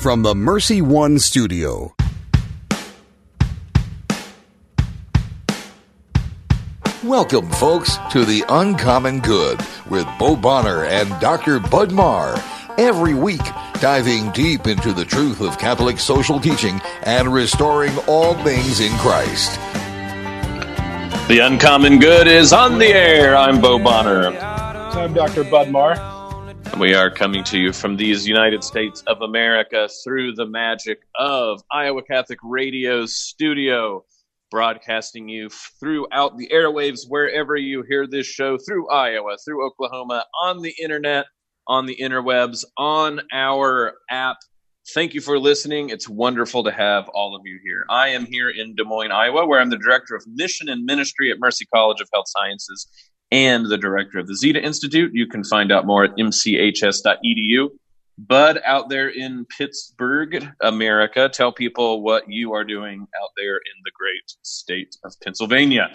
From the Mercy One studio. Welcome, folks, to The Uncommon Good with Bo Bonner and Dr. Bud Marr. Every week, diving deep into the truth of Catholic social teaching and restoring all things in Christ. The Uncommon Good is on the air. I'm Bo Bonner. I'm Dr. Bud Marr. We are coming to you from these United States of America through the magic of Iowa Catholic Radio's studio broadcasting you throughout the airwaves wherever you hear this show through Iowa, through Oklahoma, on the internet, on the interwebs, on our app. Thank you for listening. It's wonderful to have all of you here. I am here in Des Moines, Iowa, where I'm the director of mission and ministry at Mercy College of Health Sciences and the director of the Zeta Institute. You can find out more at mchs.edu. Bud out there in Pittsburgh, America, tell people what you are doing out there in the great state of Pennsylvania.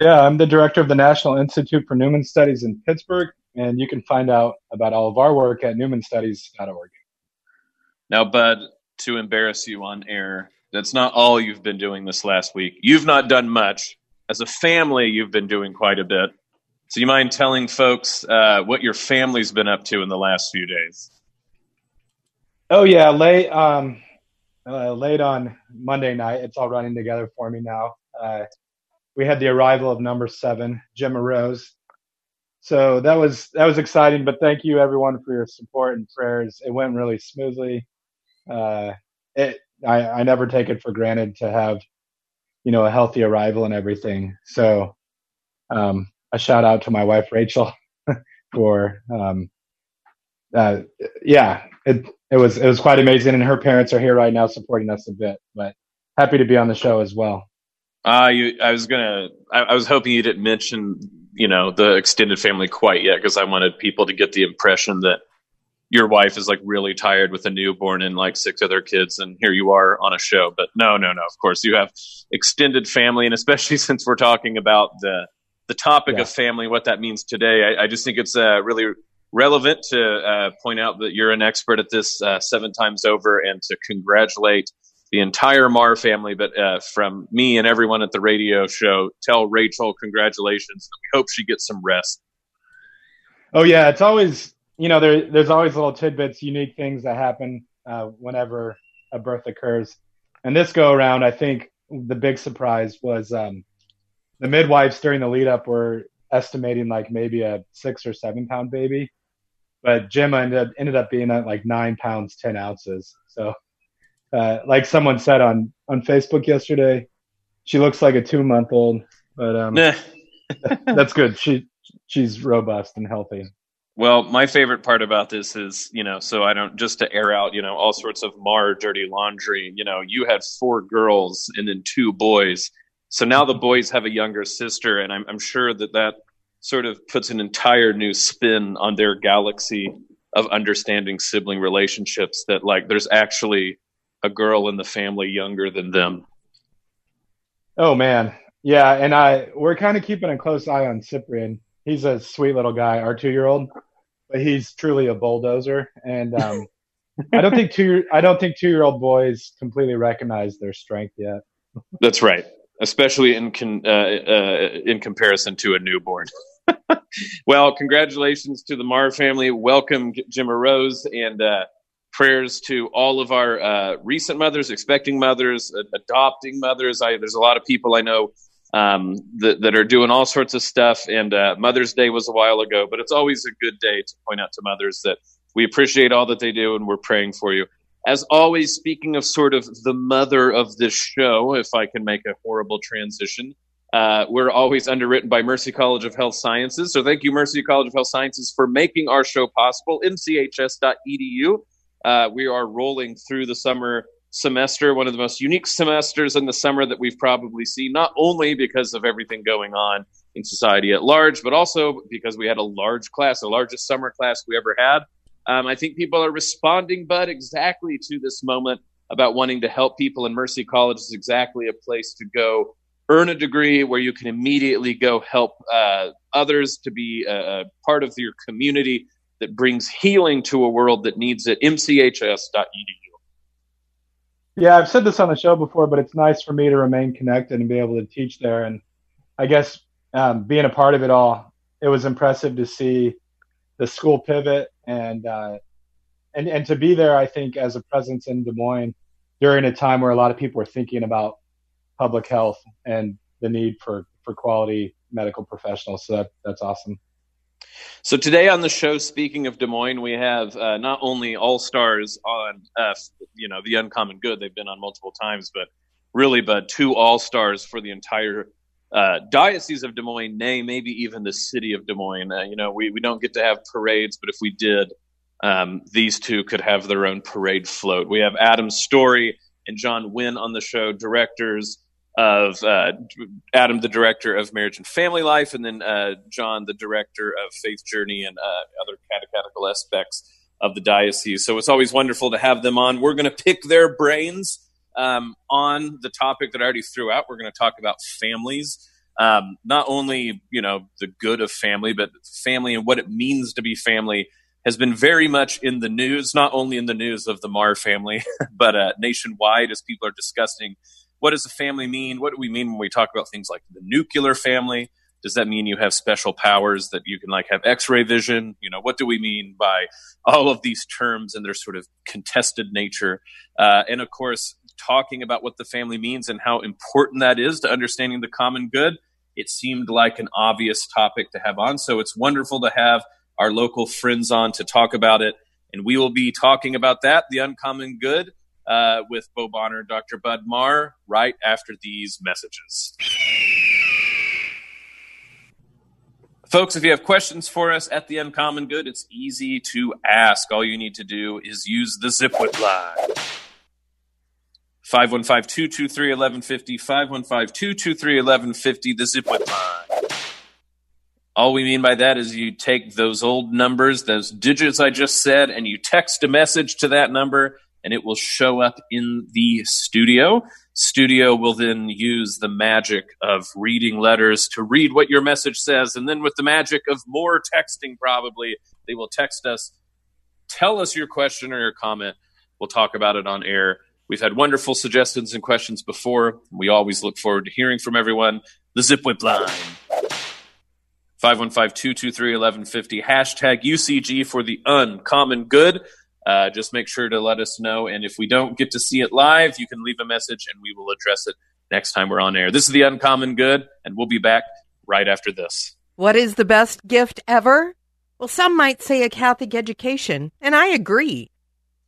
Yeah, I'm the director of the National Institute for Newman Studies in Pittsburgh, and you can find out about all of our work at newmanstudies.org. Now, Bud, to embarrass you on air, that's not all you've been doing this last week. You've not done much. As a family, you've been doing quite a bit. So, you mind telling folks uh, what your family's been up to in the last few days? Oh yeah, late um, uh, late on Monday night. It's all running together for me now. Uh, we had the arrival of number seven, Gemma Rose. So that was that was exciting. But thank you everyone for your support and prayers. It went really smoothly. Uh, it I, I never take it for granted to have you know a healthy arrival and everything. So um, a shout out to my wife Rachel for um, uh, yeah it it was it was quite amazing and her parents are here right now supporting us a bit but happy to be on the show as well uh you i was gonna I, I was hoping you didn't mention you know the extended family quite yet because i wanted people to get the impression that your wife is like really tired with a newborn and like six other kids and here you are on a show but no no no of course you have extended family and especially since we're talking about the the topic Yeah. of family, what that means today. I, I just think it's uh, really relevant to uh, point out that you're an expert at this uh, seven times over and to congratulate the entire Marr family. But uh, from me and everyone at the radio show, tell Rachel congratulations. We hope she gets some rest. Oh yeah, it's always you know there there's always little tidbits, unique things that happen uh, whenever a birth occurs. And this go around, I think the big surprise was um, the midwives during the lead up were estimating like maybe a six or seven pound baby, but Gemma ended up, ended up being at like nine pounds ten ounces. So, uh, like someone said on on Facebook yesterday, she looks like a two month old, but um, that's good. She she's robust and healthy. Well, my favorite part about this is, you know, so I don't just to air out, you know, all sorts of Marr dirty laundry. You know, you had four girls and then two boys. So now the boys have a younger sister, and I'm, I'm sure that that sort of puts an entire new spin on their galaxy of understanding sibling relationships. That like there's actually a girl in the family younger than them. Oh man, yeah, and I we're kind of keeping a close eye on Cyprian. He's a sweet little guy, our two year old, but he's truly a bulldozer. And um, I don't think two I don't think two year old boys completely recognize their strength yet. That's right, especially in con, uh, uh, in comparison to a newborn. well, congratulations to the Marr family. Welcome, Gemma Rose, and uh, prayers to all of our uh, recent mothers, expecting mothers, uh, adopting mothers. I, there's a lot of people I know um, that, that are doing all sorts of stuff, and uh, Mother's Day was a while ago, but it's always a good day to point out to mothers that we appreciate all that they do and we're praying for you. As always, speaking of sort of the mother of this show, if I can make a horrible transition, uh, we're always underwritten by Mercy College of Health Sciences. So thank you, Mercy College of Health Sciences, for making our show possible. mchs.edu. Uh, we are rolling through the summer semester, one of the most unique semesters in the summer that we've probably seen, not only because of everything going on in society at large, but also because we had a large class, the largest summer class we ever had. Um, I think people are responding, but exactly to this moment about wanting to help people, and Mercy College is exactly a place to go earn a degree where you can immediately go help uh, others to be a, a part of your community. that brings healing to a world that needs it. mchs.edu. Yeah, I've said this on the show before, but it's nice for me to remain connected and be able to teach there. And I guess um, being a part of it all, it was impressive to see the school pivot and uh, and and to be there. I think as a presence in Des Moines during a time where a lot of people were thinking about public health and the need for for quality medical professionals. So that that's awesome. So today on the show, speaking of Des Moines, we have uh, not only all stars on, uh, you know, the Uncommon Good. They've been on multiple times, but really, but two all stars for the entire uh, diocese of Des Moines, nay, maybe even the city of Des Moines. Uh, you know, we we don't get to have parades, but if we did, um, these two could have their own parade float. We have Adam Story and John Wynn on the show, directors of uh, Adam, the director of Marriage and Family Life, and then uh, John, the director of Faith Journey and uh, other catechetical aspects of the diocese. So it's always wonderful to have them on. We're going to pick their brains um, on the topic that I already threw out. We're going to talk about families. Um, not only you know the good of family, but family and what it means to be family has been very much in the news. Not only in the news of the Marr family, but uh, nationwide as people are discussing what does a family mean? What do we mean when we talk about things like the nuclear family? Does that mean you have special powers that you can like have x-ray vision? You know, what do we mean by all of these terms and their sort of contested nature? Uh, and of course, talking about what the family means and how important that is to understanding the common good. It seemed like an obvious topic to have on. So it's wonderful to have our local friends on to talk about it. And we will be talking about that, the uncommon good, uh, with Bo Bonner and Dr. Bud Marr right after these messages. Folks, if you have questions for us at the Uncommon Good, it's easy to ask. All you need to do is use the Zipwhip line. 515-223-1150, 515-223-1150, the Zipwhip line. All we mean by that is you take those old numbers, those digits I just said, and you text a message to that number and it will show up in the studio. Studio will then use the magic of reading letters to read what your message says. And then, with the magic of more texting, probably, they will text us, tell us your question or your comment. We'll talk about it on air. We've had wonderful suggestions and questions before. We always look forward to hearing from everyone. The Zipwhip line. 515-223-1150. Hashtag UCG for the uncommon good uh, just make sure to let us know. And if we don't get to see it live, you can leave a message and we will address it next time we're on air. This is The Uncommon Good, and we'll be back right after this. What is the best gift ever? Well, some might say a Catholic education, and I agree.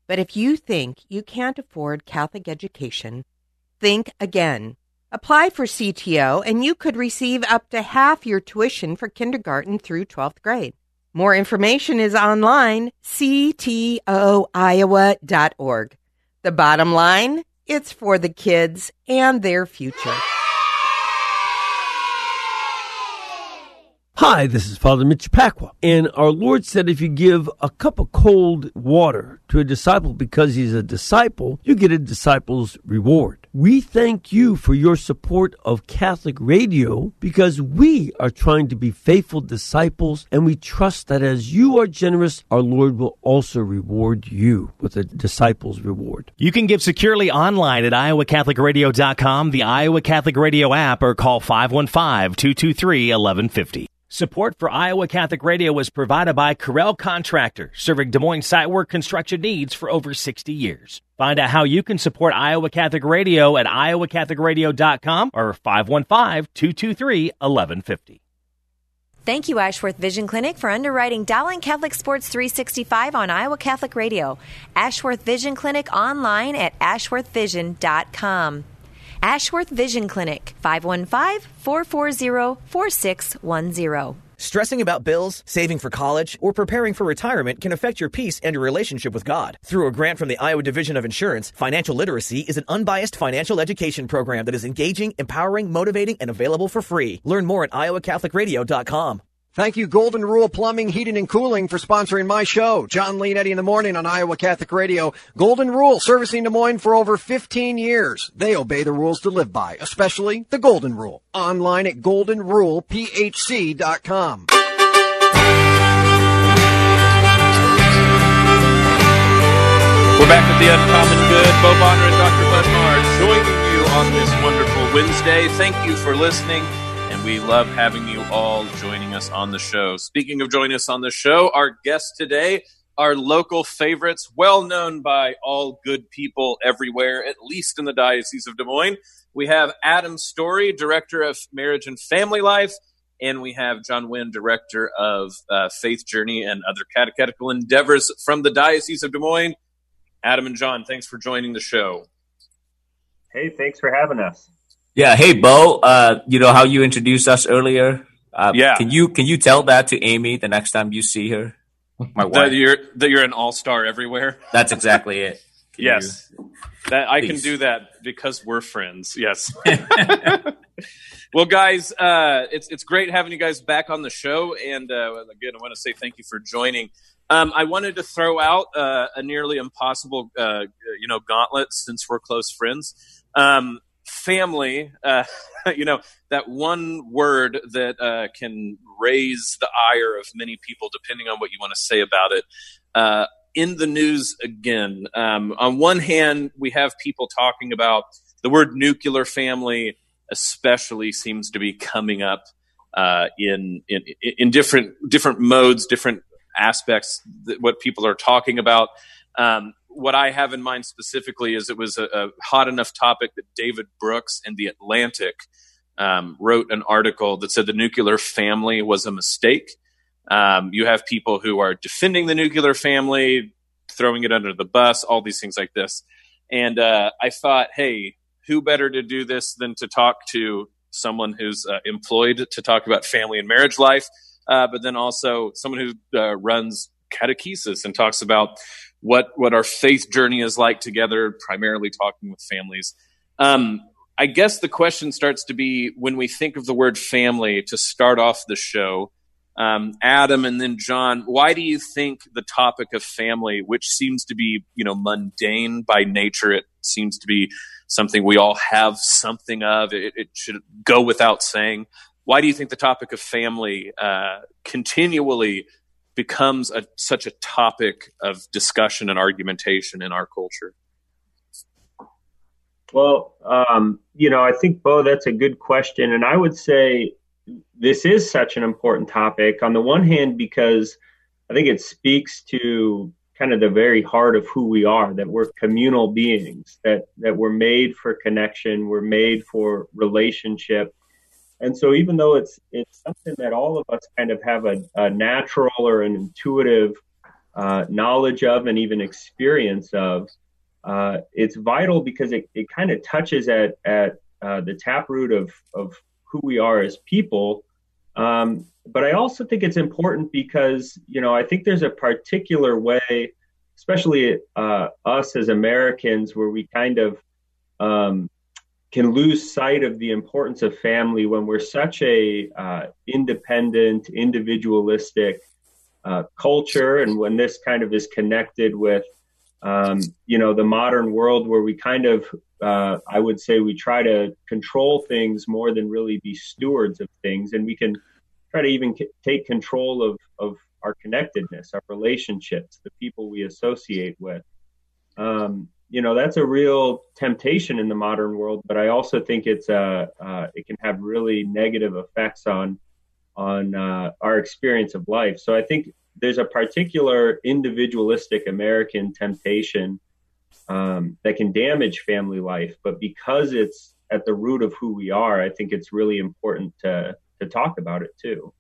But if you think you can't afford Catholic education, think again. Apply for CTO, and you could receive up to half your tuition for kindergarten through 12th grade. More information is online, ctoiowa.org. The bottom line, it's for the kids and their future. Hi, this is Father Mitch Pacwa. And our Lord said if you give a cup of cold water to a disciple because he's a disciple, you get a disciple's reward. We thank you for your support of Catholic Radio because we are trying to be faithful disciples and we trust that as you are generous, our Lord will also reward you with a disciple's reward. You can give securely online at iowacatholicradio.com, the Iowa Catholic Radio app, or call 515 223 1150. Support for Iowa Catholic Radio was provided by Corel Contractor, serving Des Moines site work construction needs for over 60 years. Find out how you can support Iowa Catholic Radio at iowacatholicradio.com or 515-223-1150. Thank you, Ashworth Vision Clinic, for underwriting Dowling Catholic Sports 365 on Iowa Catholic Radio. Ashworth Vision Clinic online at ashworthvision.com. Ashworth Vision Clinic, 515 440 4610. Stressing about bills, saving for college, or preparing for retirement can affect your peace and your relationship with God. Through a grant from the Iowa Division of Insurance, Financial Literacy is an unbiased financial education program that is engaging, empowering, motivating, and available for free. Learn more at iowacatholicradio.com. Thank you, Golden Rule Plumbing, Heating, and Cooling for sponsoring my show. John Leonetti in the morning on Iowa Catholic Radio. Golden Rule, servicing Des Moines for over 15 years. They obey the rules to live by, especially the Golden Rule. Online at goldenrulephc.com. We're back with the Uncommon Good. Bo Bonner and Dr. Bud Marr joining you on this wonderful Wednesday. Thank you for listening, and we love having you all joining us on the show. Speaking of joining us on the show, our guest today, our local favorites, well known by all good people everywhere, at least in the Diocese of Des Moines. We have Adam Story, Director of Marriage and Family Life, and we have John Wynn, Director of uh, Faith Journey and other catechetical endeavors from the Diocese of Des Moines. Adam and John, thanks for joining the show. Hey, thanks for having us. Yeah. Hey, Bo. Uh, you know how you introduced us earlier. Uh, Yeah. Can you can you tell that to Amy the next time you see her? My wife. That you're that you're an all star everywhere. That's exactly it. Can yes, that I can do that because we're friends. Yes. well, guys, uh, it's it's great having you guys back on the show, and uh, again, I want to say thank you for joining. Um, I wanted to throw out uh, a nearly impossible, uh, you know, gauntlet since we're close friends. Um, family, uh, you know, that one word that uh, can raise the ire of many people, depending on what you want to say about it. Uh, in the news again. Um, on one hand, we have people talking about the word nuclear family, especially seems to be coming up uh, in, in in different different modes, different aspects. That what people are talking about. Um, what I have in mind specifically is it was a, a hot enough topic that David Brooks in the Atlantic um, wrote an article that said the nuclear family was a mistake. Um, you have people who are defending the nuclear family, throwing it under the bus, all these things like this. And uh, I thought, hey, who better to do this than to talk to someone who's uh, employed to talk about family and marriage life, uh, but then also someone who uh, runs catechesis and talks about what what our faith journey is like together, primarily talking with families. Um, I guess the question starts to be when we think of the word family to start off the show. Um, Adam and then John, why do you think the topic of family, which seems to be you know mundane by nature, it seems to be something we all have something of. It, it should go without saying. Why do you think the topic of family uh, continually becomes a, such a topic of discussion and argumentation in our culture? Well, um, you know, I think, Bo, that's a good question. And I would say this is such an important topic on the one hand, because I think it speaks to kind of the very heart of who we are, that we're communal beings, that, that we're made for connection, we're made for relationship. And so even though it's it's something that all of us kind of have a, a natural or an intuitive uh, knowledge of and even experience of, uh, it's vital because it, it kind of touches at at uh, the taproot of of who we are as people. Um, but I also think it's important because you know I think there's a particular way, especially uh, us as Americans, where we kind of um, can lose sight of the importance of family when we're such a uh, independent, individualistic uh, culture, and when this kind of is connected with um, you know the modern world where we kind of uh, i would say we try to control things more than really be stewards of things and we can try to even c- take control of, of our connectedness our relationships the people we associate with. Um, you know that's a real temptation in the modern world but i also think it's uh, uh, it can have really negative effects on on uh, our experience of life so i think there's a particular individualistic American temptation um, that can damage family life, but because it's at the root of who we are, I think it's really important to to talk about it too.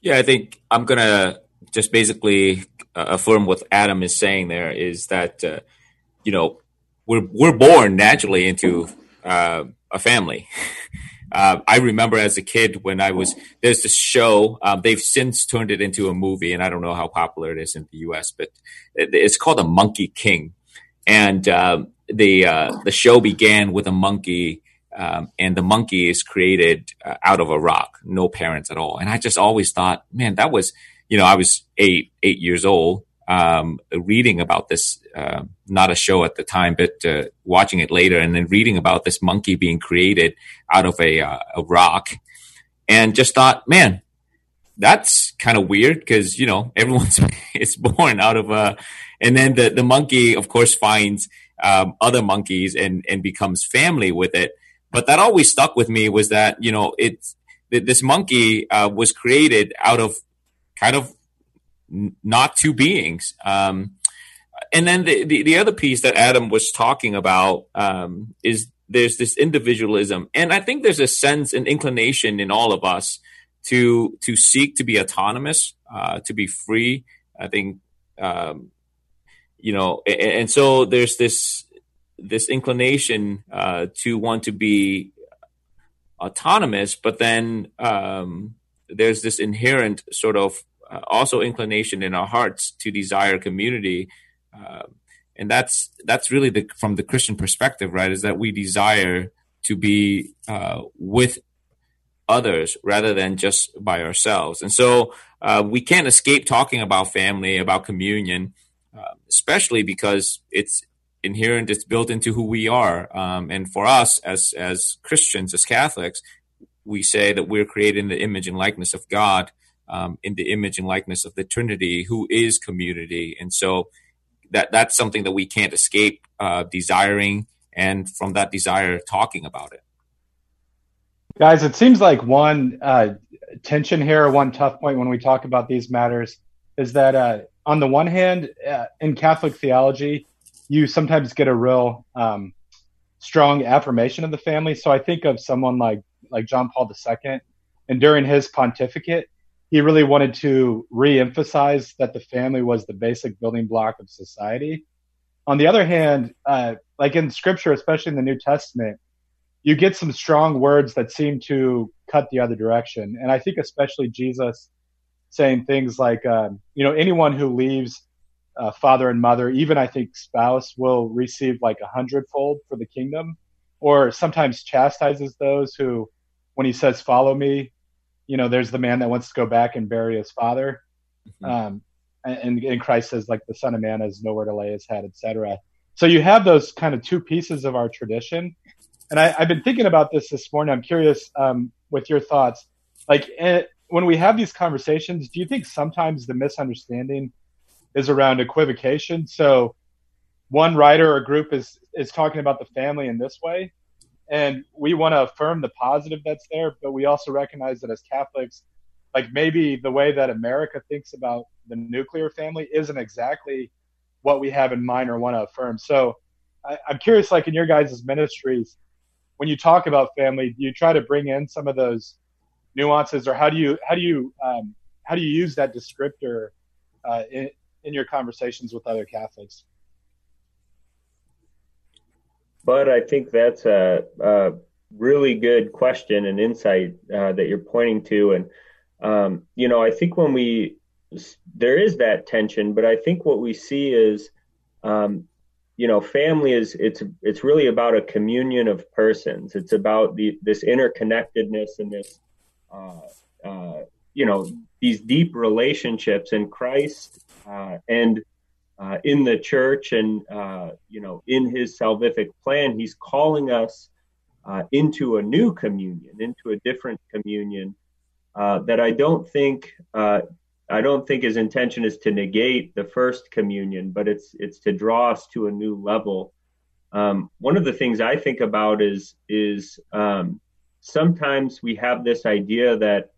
Yeah, I think I'm gonna just basically uh, affirm what Adam is saying. There is that uh, you know we're we're born naturally into uh, a family. Uh, I remember as a kid when I was there's this show. Um, they've since turned it into a movie, and I don't know how popular it is in the U.S., but it, it's called The Monkey King, and um, the uh, the show began with a monkey, um, and the monkey is created uh, out of a rock, no parents at all. And I just always thought, man, that was you know I was eight eight years old, um, reading about this, uh, not a show at the time, but uh, watching it later, and then reading about this monkey being created out of a, uh, a rock, and just thought, man, that's kind of weird because you know everyone's is born out of a and then the the monkey, of course, finds um, other monkeys and and becomes family with it. But that always stuck with me was that you know it's this monkey uh, was created out of kind of not two beings. Um, and then the, the, the, other piece that Adam was talking about um, is there's this individualism, and I think there's a sense and inclination in all of us to to seek to be autonomous, uh, to be free. I think um, you know, and, and, so there's this this inclination uh, to want to be autonomous, but then um, there's this inherent sort of uh, also inclination in our hearts to desire community. Uh, and that's that's really the from the Christian perspective, right? Is that we desire to be uh, with others rather than just by ourselves, and so uh, we can't escape talking about family, about communion, uh, especially because it's inherent, it's built into who we are. Um, and for us as as Christians, as Catholics, we say that we're created in the image and likeness of God, um, in the image and likeness of the Trinity, who is community, and so that that's something that we can't escape uh, desiring, and from that desire, talking about it. Guys, it seems like one uh, tension here, one tough point when we talk about these matters, is that uh, on the one hand, uh, in Catholic theology, you sometimes get a real um, strong affirmation of the family. So I think of someone like like John Paul II, and during his pontificate, he really wanted to re-emphasize that the family was the basic building block of society. On the other hand, uh, like in Scripture, especially in the New Testament, you get some strong words that seem to cut the other direction, and I think especially Jesus saying things like, um, you know, anyone who leaves uh, father and mother, even I think spouse, will receive like a hundredfold for the kingdom, or sometimes chastises those who, when he says, "Follow me," you know, there's the man that wants to go back and bury his father. Mm-hmm. Um, and, and Christ says, like, the Son of Man has nowhere to lay his head, etc. So you have those kind of two pieces of our tradition. And I, have been thinking about this this morning. I'm curious um, with your thoughts. Like, it, eh, when we have these conversations, do you think sometimes the misunderstanding is around equivocation? So one writer or group is is talking about the family in this way, and we want to affirm the positive that's there but we also recognize that as catholics like maybe the way that america thinks about the nuclear family isn't exactly what we have in mind or want to affirm. So I, i'm curious like in your guys' ministries when you talk about family do you try to bring in some of those nuances or how do you how do you um, how do you use that descriptor uh, in, in your conversations with other catholics but I think that's a, a really good question and insight uh, that you're pointing to. And, um, you know, I think when we, there is that tension, but I think what we see is, um, you know, family is it's it's really about a communion of persons. It's about the this interconnectedness and this, uh, uh, you know, these deep relationships in Christ uh, and uh, in the church and uh, you know in his salvific plan he's calling us uh, into a new communion into a different communion uh, that i don't think uh, i don't think his intention is to negate the first communion but it's it's to draw us to a new level. Um, one of the things i think about is is um, sometimes we have this idea that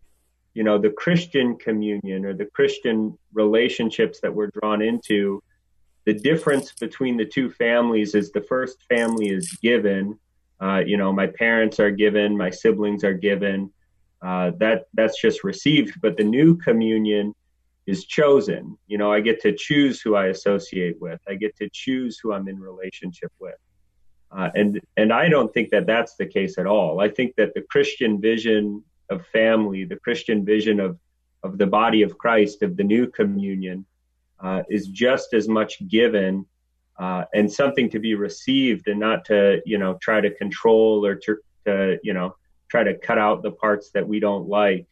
you know the christian communion or the christian relationships that we're drawn into the difference between the two families is the first family is given. Uh, you know, my parents are given, my siblings are given. Uh, that that's just received. But the new communion is chosen. You know, I get to choose who I associate with. I get to choose who I'm in relationship with. Uh, and and I don't think that that's the case at all. I think that the Christian vision of family, the Christian vision of of the body of Christ, of the new communion, uh, is just as much given uh, and something to be received and not to you know try to control or to, to you know try to cut out the parts that we don't like.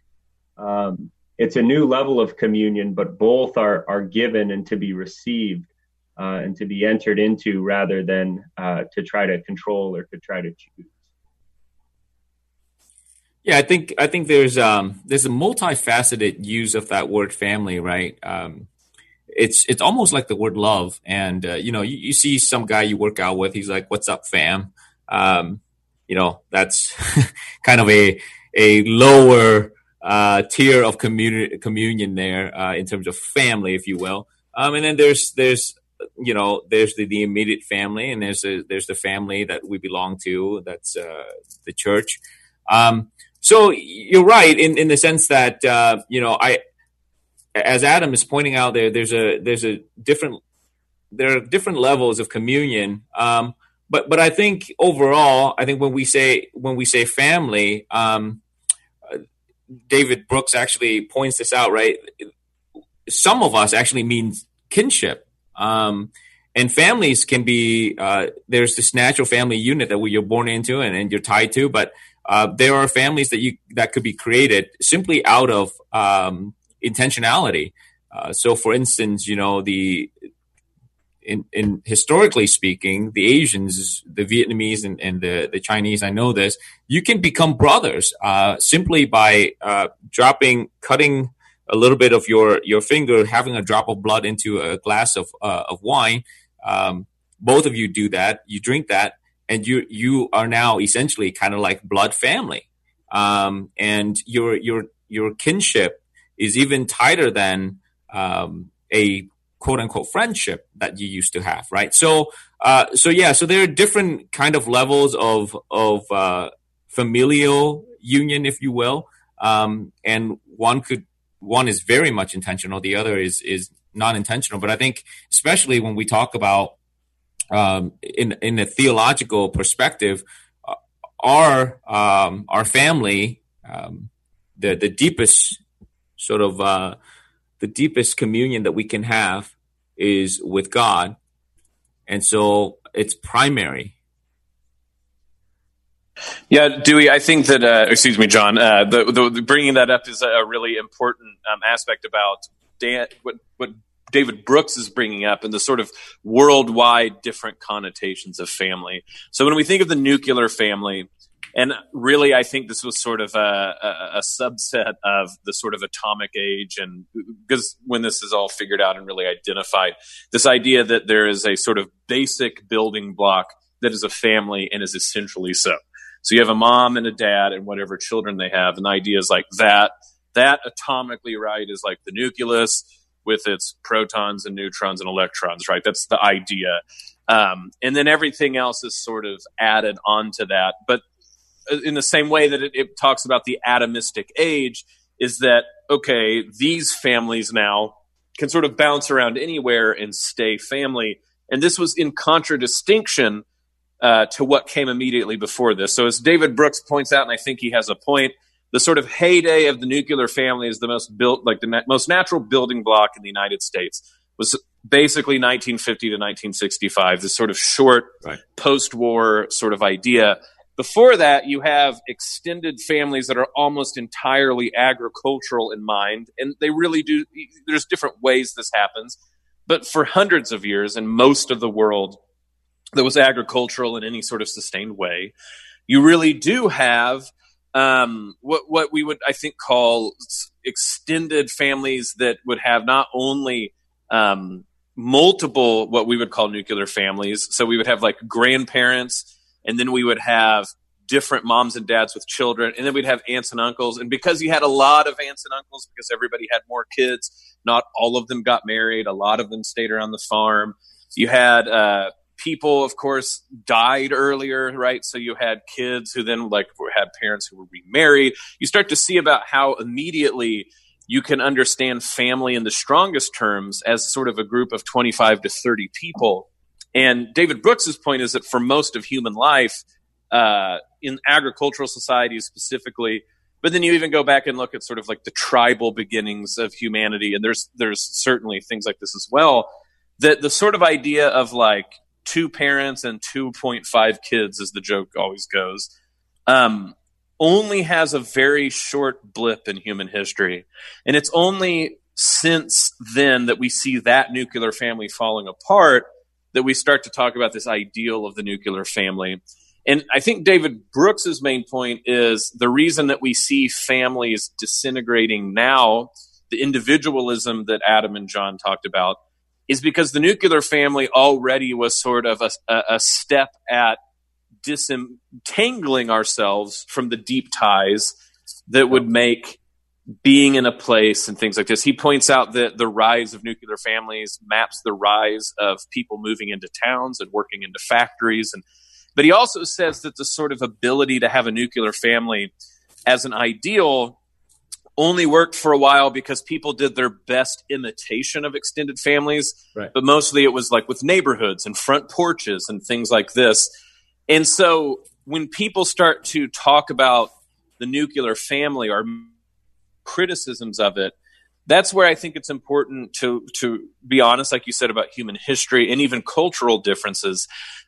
Um, it's a new level of communion but both are are given and to be received uh, and to be entered into rather than uh, to try to control or to try to choose yeah, I think I think there's um, there's a multifaceted use of that word family, right? Um, it's it's almost like the word love. And uh, you know, you, you, see some guy you work out with, he's like, "What's up, fam?" Um, you know, that's kind of a a lower uh, tier of community communion there uh, in terms of family, if you will. Um, and then there's there's you know there's the, the immediate family, and there's a, there's the family that we belong to. That's uh, the church. Um, so you're right in, in the sense that uh, you know I, as Adam is pointing out there, there's a there's a different there are different levels of communion. Um, but but I think overall, I think when we say when we say family, um, David Brooks actually points this out. Right, some of us actually means kinship. Um, and families can be uh, there's this natural family unit that you're born into and, and you're tied to, but uh, there are families that you that could be created simply out of um, intentionality. Uh, so, for instance, you know the in, in, historically speaking, the Asians, the Vietnamese, and, and, the, the Chinese, I know this, you can become brothers uh, simply by uh, dropping, cutting a little bit of your, your finger, having a drop of blood into a glass of, uh, of wine. Um, both of you do that. You drink that, and you you are now essentially kind of like blood family, um, and your your your kinship is even tighter than um, a quote unquote friendship that you used to have, right? So, uh, so yeah, so there are different kind of levels of of uh, familial union, if you will, um, and one could one is very much intentional, the other is is non intentional. But I think, especially when we talk about um, in in a theological perspective, uh, our um, our family, um, the the deepest sort of uh, the deepest communion that we can have is with God, and so it's primary. Yeah, Dewey, I think that, uh, excuse me, John, uh, the, the, bringing that up is a really important um, aspect about Dan, what, what David Brooks is bringing up and the sort of worldwide different connotations of family. So when we think of the nuclear family, and really, I think this was sort of a, a, a, subset of the sort of atomic age, and because when this is all figured out and really identified, this idea that there is a sort of basic building block that is a family and is essentially so. So you have a mom and a dad and whatever children they have, and the idea is like that. That atomically right is like the nucleus with its protons and neutrons and electrons, right? That's the idea. Um, and then everything else is sort of added onto that. But uh, in the same way that it, it talks about the atomistic age, is that, okay, these families now can sort of bounce around anywhere and stay family. And this was in contradistinction uh, to what came immediately before this. So, as David Brooks points out, and I think he has a point, the sort of heyday of the nuclear family is the most built, like the na- most natural building block in the United States was basically 1950 to 1965. This sort of short right. post-war sort of idea. Before that, you have extended families that are almost entirely agricultural in mind, and they really do. There's different ways this happens, but for hundreds of years in most of the world that was agricultural in any sort of sustained way, you really do have um, what what we would I think call extended families that would have not only um, multiple what we would call nuclear families. So we would have like grandparents, and then we would have different moms and dads with children, and then we'd have aunts and uncles. And because you had a lot of aunts and uncles, because everybody had more kids, not all of them got married. A lot of them stayed around the farm. You had uh, people, of course, died earlier, right? So you had kids who then like had parents who were remarried. You start to see about how immediately you can understand family in the strongest terms as sort of a group of 25 to 30 people. And David Brooks's point is that for most of human life, uh, in agricultural societies specifically, but then you even go back and look at sort of like the tribal beginnings of humanity, and there's there's certainly things like this as well. That the sort of idea of like two parents and 2.5 kids, as the joke always goes, um, only has a very short blip in human history. And it's only since then that we see that nuclear family falling apart that we start to talk about this ideal of the nuclear family. And I think David Brooks's main point is the reason that we see families disintegrating now, the individualism that Adam and John talked about – is because the nuclear family already was sort of a, a step at disentangling ourselves from the deep ties that would make being in a place and things like this. He points out that the rise of nuclear families maps the rise of people moving into towns and working into factories and but he also says that the sort of ability to have a nuclear family as an ideal only worked for a while because people did their best imitation of extended families. Right. But mostly it was like with neighborhoods and front porches and things like this. And so when people start to talk about the nuclear family or criticisms of it, that's where I think it's important to to be honest, like you said about human history and even cultural differences,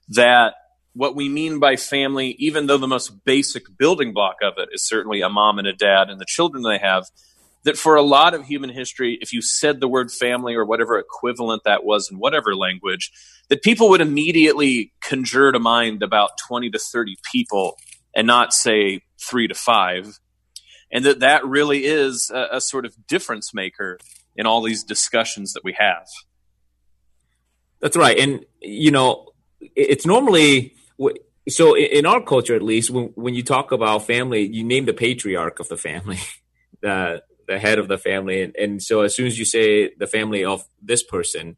that what we mean by family, even though the most basic building block of it is certainly a mom and a dad and the children they have, that for a lot of human history, if you said the word family or whatever equivalent that was in whatever language, that people would immediately conjure to mind about 20 to 30 people and not say three to five and that that really is a, a sort of difference maker in all these discussions that we have. That's right, and you know, it's normally so in our culture, at least, when when you talk about family, you name the patriarch of the family, the the head of the family, and, and so as soon as you say the family of this person,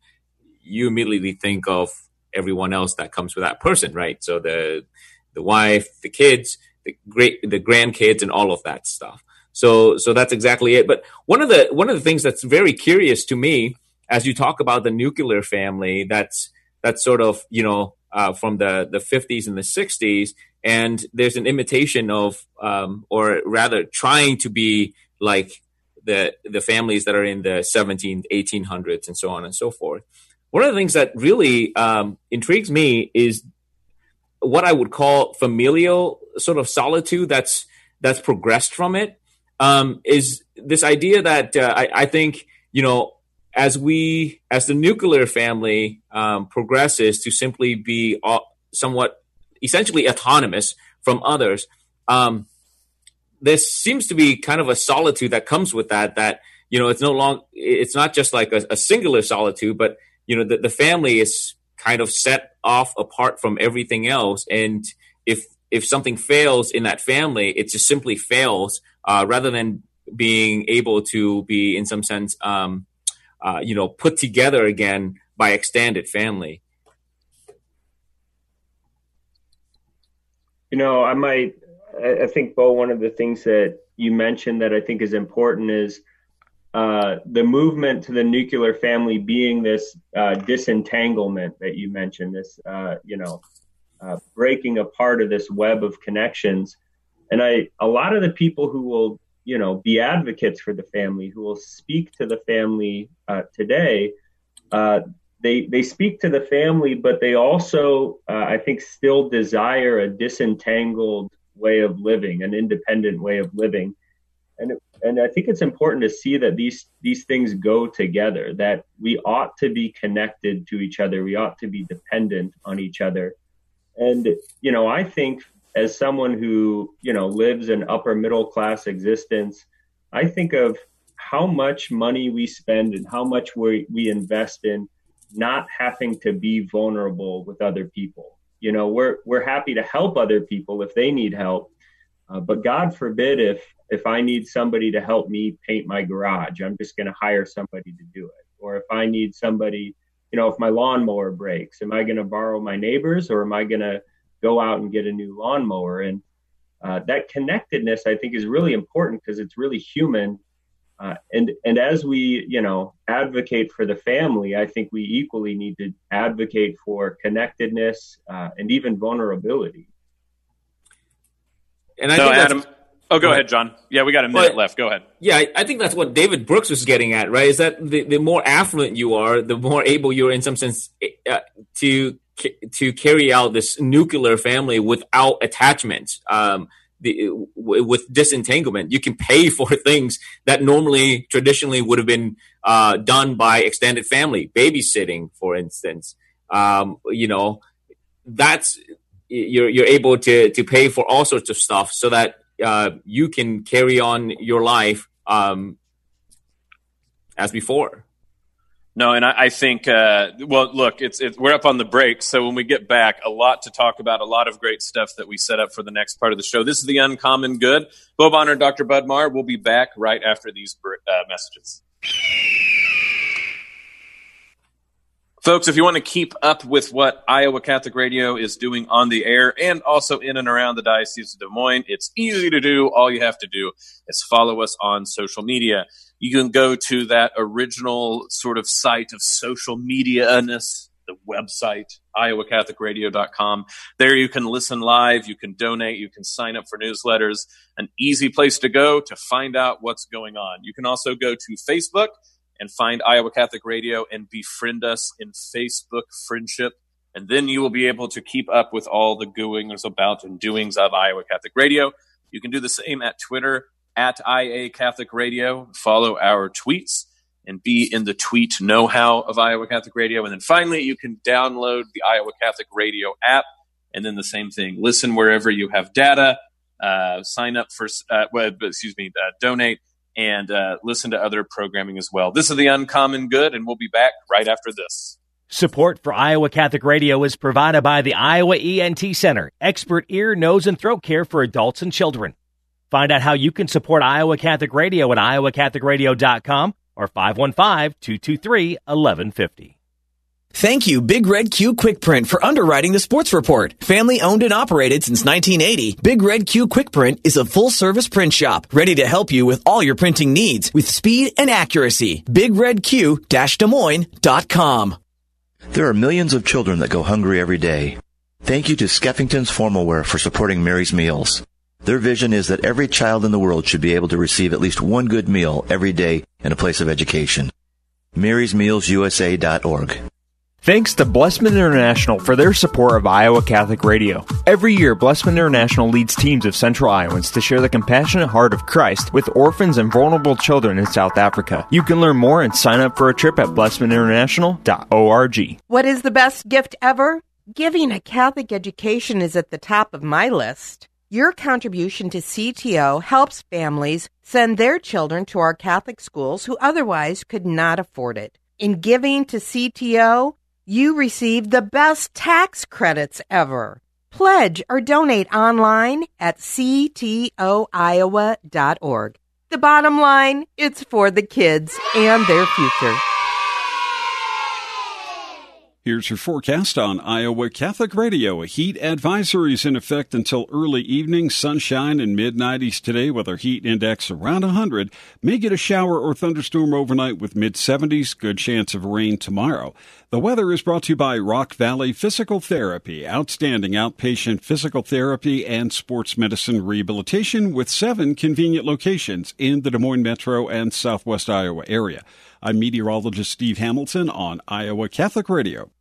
you immediately think of everyone else that comes with that person, right? So the the wife, the kids, the great the grandkids, and all of that stuff. So so that's exactly it. But one of the one of the things that's very curious to me as you talk about the nuclear family, that's that's sort of you know uh, from the the 50s and the 60s, and there's an imitation of, um, or rather, trying to be like the the families that are in the 17 1800s and so on and so forth. One of the things that really um, intrigues me is what I would call familial sort of solitude that's that's progressed from it um, is this idea that uh, I, I, think you know as we as the nuclear family um, progresses to simply be uh, somewhat essentially autonomous from others um, there seems to be kind of a solitude that comes with that that you know it's no long it's not just like a, a singular solitude but you know the, the family is kind of set off apart from everything else. And if if something fails in that family it just simply fails uh, rather than being able to be in some sense um, uh, you know put together again by extended family? You know i might i think bo one of the things that you mentioned that i think is important is uh, the movement to the nuclear family being this uh, disentanglement that you mentioned this uh, you know uh, breaking apart of this web of connections. And I, a lot of the people who will, you know, be advocates for the family, who will speak to the family uh, today, uh, they they speak to the family, but they also, uh, I think, still desire a disentangled way of living, an independent way of living, and and I think it's important to see that these these things go together. That we ought to be connected to each other. We ought to be dependent on each other. And you know, I think as someone who you know lives an upper middle class existence i think of how much money we spend and how much we, we invest in not having to be vulnerable with other people. You know we're we're happy to help other people if they need help uh, but god forbid if if i need somebody to help me paint my garage i'm just going to hire somebody to do it. Or if i need somebody you know if my lawnmower breaks am i going to borrow my neighbors or am i going to go out and get a new lawnmower. And uh, that connectedness, I think, is really important because it's really human. Uh, and and as we, you know, advocate for the family, I think we equally need to advocate for connectedness uh, and even vulnerability. And I so, Adam. Oh, go ahead, John. Yeah, we got a minute but, left. Go ahead. Yeah, I, I, think that's what David Brooks was getting at, right? Is that the, the more affluent you are, the more able you are, in some sense, uh, to to carry out this nuclear family without attachments. Um, the, with disentanglement, you can pay for things that normally traditionally would have been uh, done by extended family, babysitting, for instance. Um, you know, that's you're you're able to to pay for all sorts of stuff so that uh, you can carry on your life um, as before. No, and I, I think, uh, well, look, it's, we're up on the break, so when we get back, a lot to talk about, a lot of great stuff that we set up for the next part of the show. This is the Uncommon Good. Bo Bonner Dr. Bud Marr will be back right after these uh, messages. Folks, if you want to keep up with what Iowa Catholic Radio is doing on the air and also in and around the Diocese of Des Moines, it's easy to do. All you have to do is follow us on social media. You can go to that original sort of site of social media-ness, the website, iowacatholicradio.com. There you can listen live, you can donate, you can sign up for newsletters, an easy place to go to find out what's going on. You can also go to Facebook and find Iowa Catholic Radio and befriend us in Facebook friendship. And then you will be able to keep up with all the goings about and doings of Iowa Catholic Radio. You can do the same at Twitter at IA Catholic Radio. Follow our tweets and be in the tweet know how of Iowa Catholic Radio. And then finally, you can download the Iowa Catholic Radio app. And then the same thing listen wherever you have data, uh, sign up for, uh, well, excuse me, uh, donate and uh, listen to other programming as well. This is The Uncommon Good, and we'll be back right after this. Support for Iowa Catholic Radio is provided by the Iowa ENT Center, expert ear, nose, and throat care for adults and children. Find out how you can support Iowa Catholic Radio at iowacatholicradio.com or 515 223 1150. Thank you, Big Red Q Quick Print, for underwriting the sports report. Family owned and operated since 1980, Big Red Q Quick Print is a full service print shop ready to help you with all your printing needs with speed and accuracy. BigRedQ-Des Moines.com. There are millions of children that go hungry every day. Thank you to Skeffington's Formalware for supporting Mary's Meals. Their vision is that every child in the world should be able to receive at least one good meal every day in a place of education. MarysMealsUSA.org. Thanks to Blessman International for their support of Iowa Catholic Radio. Every year, Blessman International leads teams of Central Iowans to share the compassionate heart of Christ with orphans and vulnerable children in South Africa. You can learn more and sign up for a trip at blessmaninternational.org. What is the best gift ever? Giving a Catholic education is at the top of my list. Your contribution to CTO helps families send their children to our Catholic schools who otherwise could not afford it. In giving to CTO, you receive the best tax credits ever. Pledge or donate online at ctoiowa.org. The bottom line, it's for the kids and their future. Here's your forecast on Iowa Catholic Radio. A heat advisory is in effect until early evening. Sunshine and mid 90s today with our heat index around 100. May get a shower or thunderstorm overnight with mid 70s. Good chance of rain tomorrow. The weather is brought to you by Rock Valley Physical Therapy. Outstanding outpatient physical therapy and sports medicine rehabilitation with seven convenient locations in the Des Moines metro and southwest Iowa area. I'm meteorologist Steve Hamilton on Iowa Catholic Radio.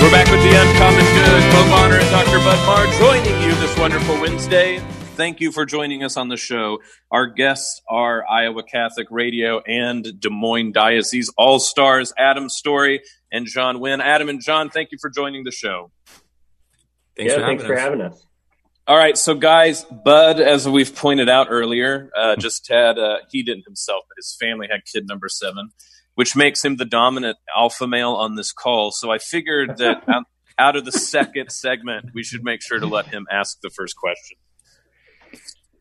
We're back with the Uncommon Good. Bo Bonner and Dr. Bud you this wonderful Wednesday. Thank you for joining us on the show. Our guests are Iowa Catholic Radio and Des Moines Diocese All Stars Adam Story and John Wynn. Adam and John, thank you for joining the show. Thanks yeah, for thanks for us. having us. All right, so guys, Bud, as we've pointed out earlier, uh, just had uh, he didn't himself, but his family had kid number seven which makes him the dominant alpha male on this call. So I figured that out of the second segment, we should make sure to let him ask the first question.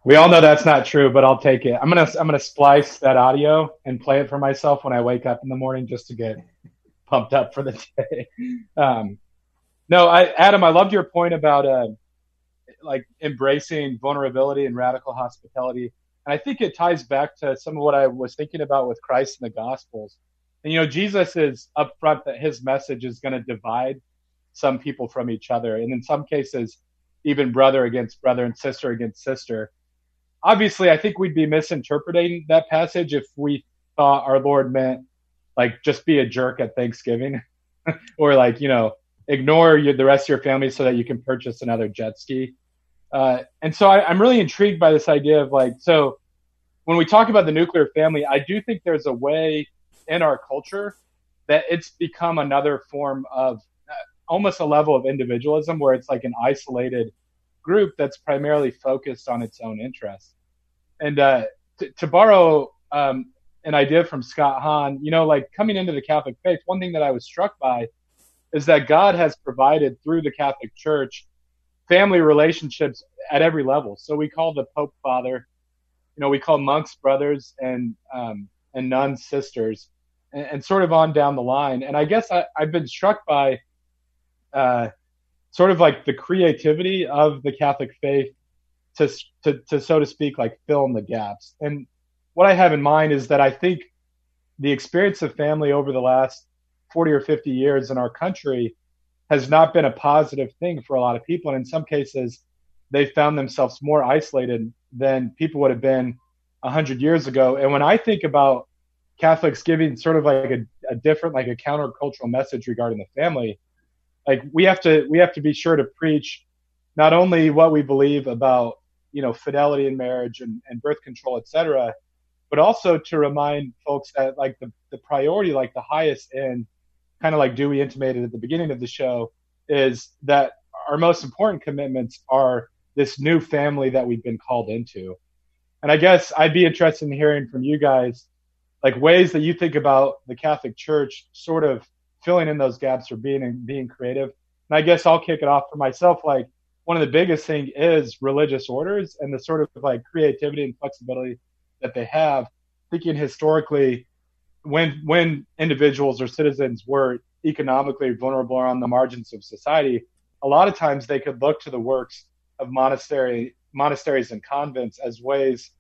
We all know that's not true, but I'll take it. I'm gonna I'm gonna splice that audio and play it for myself when I wake up in the morning just to get pumped up for the day. Um, no, I, Adam, I loved your point about uh, like embracing vulnerability and radical hospitality, and I think it ties back to some of what I was thinking about with Christ and the Gospels. And you know, Jesus is upfront that his message is going to divide some people from each other, and in some cases, even brother against brother and sister against sister. Obviously, I think we'd be misinterpreting that passage if we thought our Lord meant like just be a jerk at Thanksgiving, or like you know ignore your, the rest of your family so that you can purchase another jet ski. Uh, and so I, I'm really intrigued by this idea of like so when we talk about the nuclear family, I do think there's a way in our culture that it's become another form of almost a level of individualism where it's like an isolated group that's primarily focused on its own interests. And uh, to, to borrow um, an idea from Scott Hahn, you know, like coming into the Catholic faith, one thing that I was struck by is that God has provided through the Catholic Church family relationships at every level. So we call the Pope Father, you know, we call monks brothers and um, and nuns sisters, and, sort of on down the line. And I guess I, have been struck by uh, sort of like the creativity of the Catholic faith to, to to so to speak like fill in the gaps. And what I have in mind is that I think the experience of family over the last 40 or 50 years in our country has not been a positive thing for a lot of people. And in some cases, they found themselves more isolated than people would have been 100 years ago. And when I think about Catholics giving sort of like a, a different, like a countercultural message regarding the family, like we have to we have to be sure to preach not only what we believe about you know fidelity in marriage and, and birth control, et cetera, but also to remind folks that like the, the priority, like the highest end kind of like Dewey intimated at the beginning of the show, is that our most important commitments are this new family that we've been called into. And I guess I'd be interested in hearing from you guys, like ways that you think about the Catholic Church sort of filling in those gaps or being being creative. And I guess I'll kick it off for myself. Like one of the biggest thing is religious orders and the sort of like creativity and flexibility that they have. Thinking historically, when when individuals or citizens were economically vulnerable or on the margins of society, a lot of times they could look to the works of monastery monasteries and convents as ways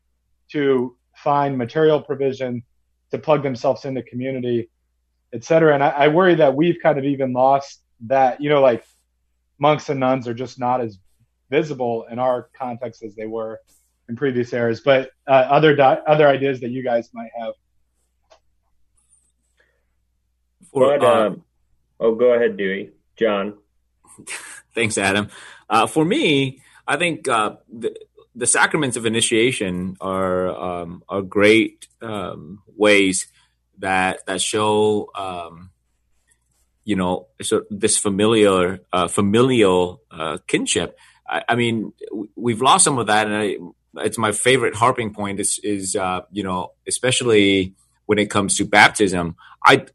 to find material provision to plug themselves into community, et cetera. And I, I worry that we've kind of even lost that, you know, like monks and nuns are just not as visible in our context as they were in previous eras. But uh, other di- other ideas that you guys might have. For, but, uh, um, oh, go ahead, Dewey. John. Thanks, Adam. Uh, for me, I think uh, the, the, sacraments of initiation are um, are great um, ways that that show um, you know so this familiar uh, familial uh, kinship. I, I, mean, we've lost some of that, and I, it's my favorite harping point. Is is uh, you know especially when it comes to baptism. I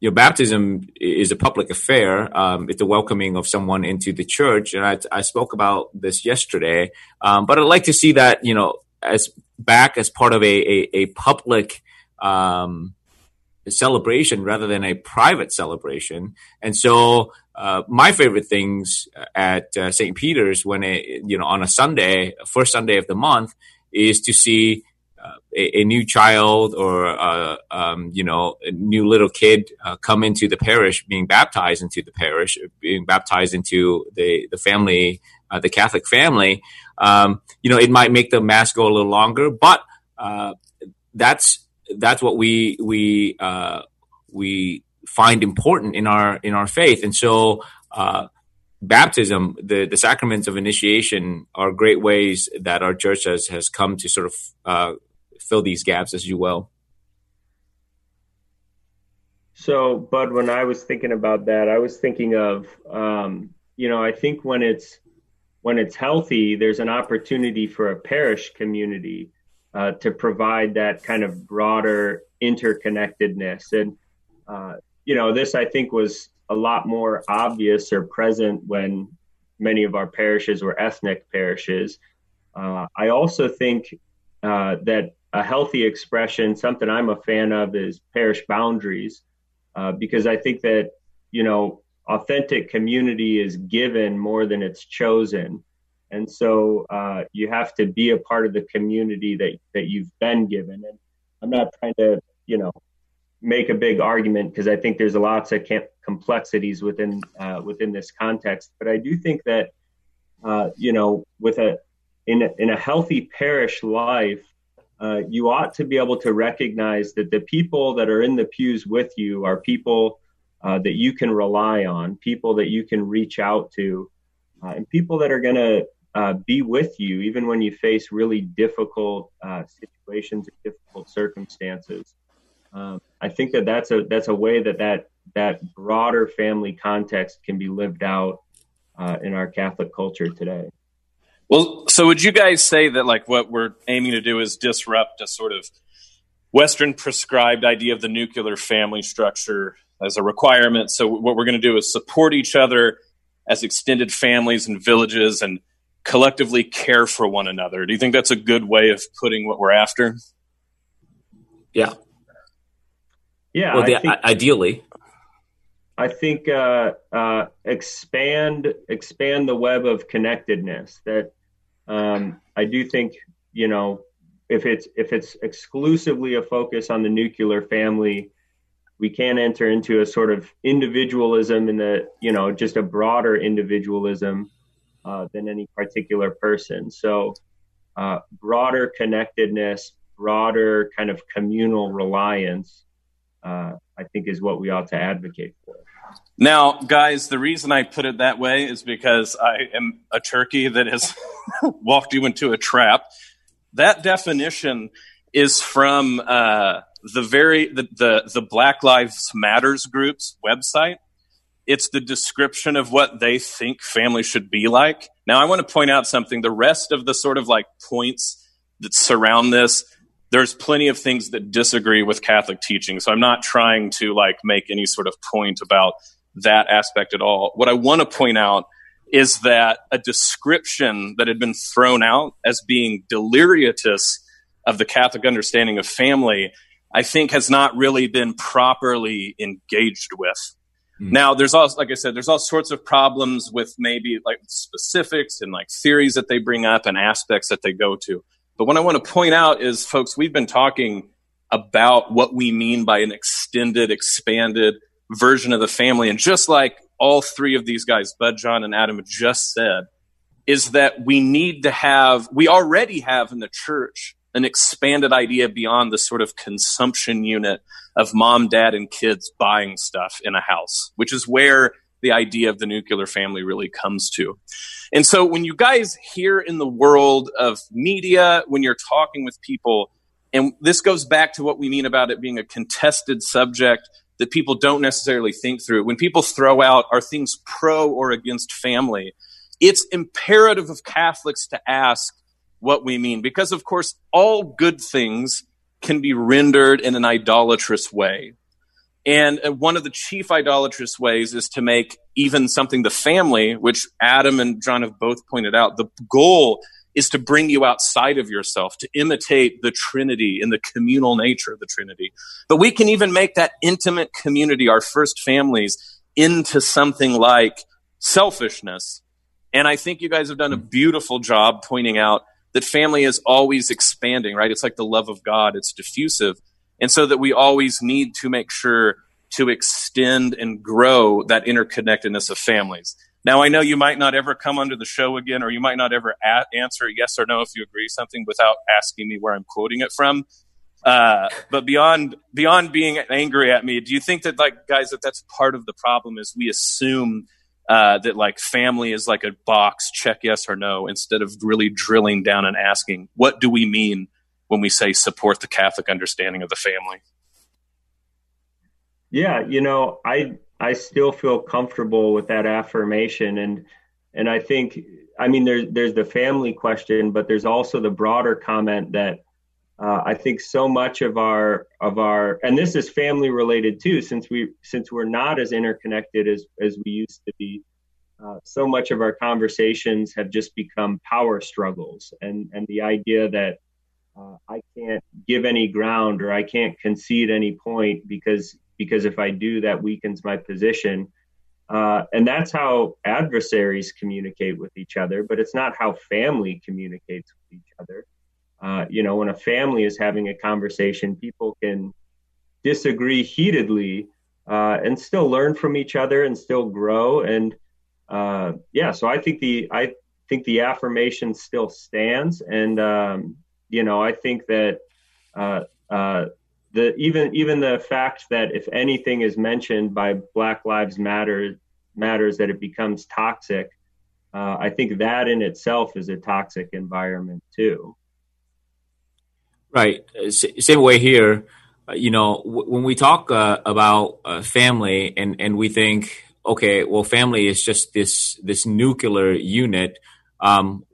you know, baptism is a public affair. Um, it's the welcoming of someone into the church, and I, I spoke about this yesterday. Um, but I'd like to see that you know as back as part of a a, a public um, celebration rather than a private celebration. And so, uh, my favorite things at uh, St. Peter's when it you know on a Sunday, first Sunday of the month, is to see a, a, new child or uh, um, you know a new little kid uh, come into the parish, being baptized into the parish, being baptized into the the family, uh, the Catholic family. Um, you know, it might make the mass go a little longer, but uh, that's that's what we we uh, we find important in our in our faith, and so uh, baptism, the, the sacraments of initiation are great ways that our church has, has come to sort of uh, fill these gaps as you will. So, Bud, when I was thinking about that, I was thinking of, um, you know, I think when it's when it's healthy, there's an opportunity for a parish community uh, to provide that kind of broader interconnectedness. And, uh, you know, this I think was a lot more obvious or present when many of our parishes were ethnic parishes. Uh, I also think uh, that a healthy expression, something I'm a fan of, is parish boundaries, uh, because I think that you know authentic community is given more than it's chosen, and so uh, you have to be a part of the community that that you've been given. And I'm not trying to you know make a big argument because I think there's lots of complexities within uh, within this context, but I do think that uh, you know with a in a, in a healthy parish life uh, you ought to be able to recognize that the people that are in the pews with you are people uh, that you can rely on, people that you can reach out to, uh, and people that are going to uh, be with you even when you face really difficult uh, situations or difficult circumstances. Um, I think that that's a that's a way that that that broader family context can be lived out uh, in our Catholic culture today. Well, so would you guys say that like what we're aiming to do is disrupt a sort of Western prescribed idea of the nuclear family structure as a requirement? So what we're going to do is support each other as extended families and villages and collectively care for one another. Do you think that's a good way of putting what we're after? Yeah. Yeah. Well, the, think, ideally. I think uh, uh, expand expand the web of connectedness. That um, I do think you know if it's if it's exclusively a focus on the nuclear family, we can enter into a sort of individualism in the you know just a broader individualism uh, than any particular person. So uh, broader connectedness, broader kind of communal reliance, uh, I think is what we ought to advocate for. Now, guys, the reason I put it that way is because I am a turkey that has walked you into a trap. That definition is from uh, the very the, the the Black Lives Matters group's website. It's the description of what they think family should be like. Now, I want to point out something. The rest of the sort of like points that surround this, there's plenty of things that disagree with Catholic teaching. So I'm not trying to like make any sort of point about that aspect at all. What I want to point out is that a description that had been thrown out as being delirious of the Catholic understanding of family, I think has not really been properly engaged with. Mm. Now, there's also, like I said, there's all sorts of problems with maybe like specifics and like theories that they bring up and aspects that they go to. But what I want to point out is, folks, we've been talking about what we mean by an extended, expanded version of the family. And just like all three of these guys, Bud, John, and Adam, just said, is that we need to have, we already have in the church an expanded idea beyond the sort of consumption unit of mom, dad, and kids buying stuff in a house, which is where the idea of the nuclear family really comes to. And so when you guys hear in the world of media, when you're talking with people, and this goes back to what we mean about it being a contested subject that people don't necessarily think through. When people throw out are things pro or against family, it's imperative of Catholics to ask what we mean because, of course, all good things can be rendered in an idolatrous way. And uh, one of the chief idolatrous ways is to make even something the family, which Adam and John have both pointed out, the goal is to bring you outside of yourself, to imitate the Trinity and the communal nature of the Trinity. But we can even make that intimate community, our first families, into something like selfishness. And I think you guys have done a beautiful job pointing out that family is always expanding, right? It's like the love of God, it's diffusive. And so that we always need to make sure to extend and grow that interconnectedness of families. Now, I know you might not ever come under the show again, or you might not ever a- answer yes or no if you agree something without asking me where I'm quoting it from. Uh, but beyond beyond being angry at me, do you think that like guys that that's part of the problem is we assume uh, that like family is like a box check yes or no instead of really drilling down and asking what do we mean when we say support the Catholic understanding of the family? Yeah, you know, I I still feel comfortable with that affirmation and and I think I mean there's there's the family question, but there's also the broader comment that uh, I think so much of our of our and this is family related too, since we since we're not as interconnected as as we used to be. Uh, so much of our conversations have just become power struggles, and and the idea that uh, I can't give any ground or I can't concede any point because because if I do, that weakens my position. Uh, and that's how adversaries communicate with each other, but it's not how family communicates with each other. Uh, you know, when a family is having a conversation, people can disagree heatedly uh, and still learn from each other and still grow. And uh, yeah, so I think the I think the affirmation still stands, and um, you know, I think that uh, uh, the even even the fact that if anything is mentioned by Black Lives Matter matters that it becomes toxic. I think that in itself is a toxic environment too. Right. Same way here. you know, when we talk uh, about uh, family and and we think, okay, well, family is just this this nuclear unit, um,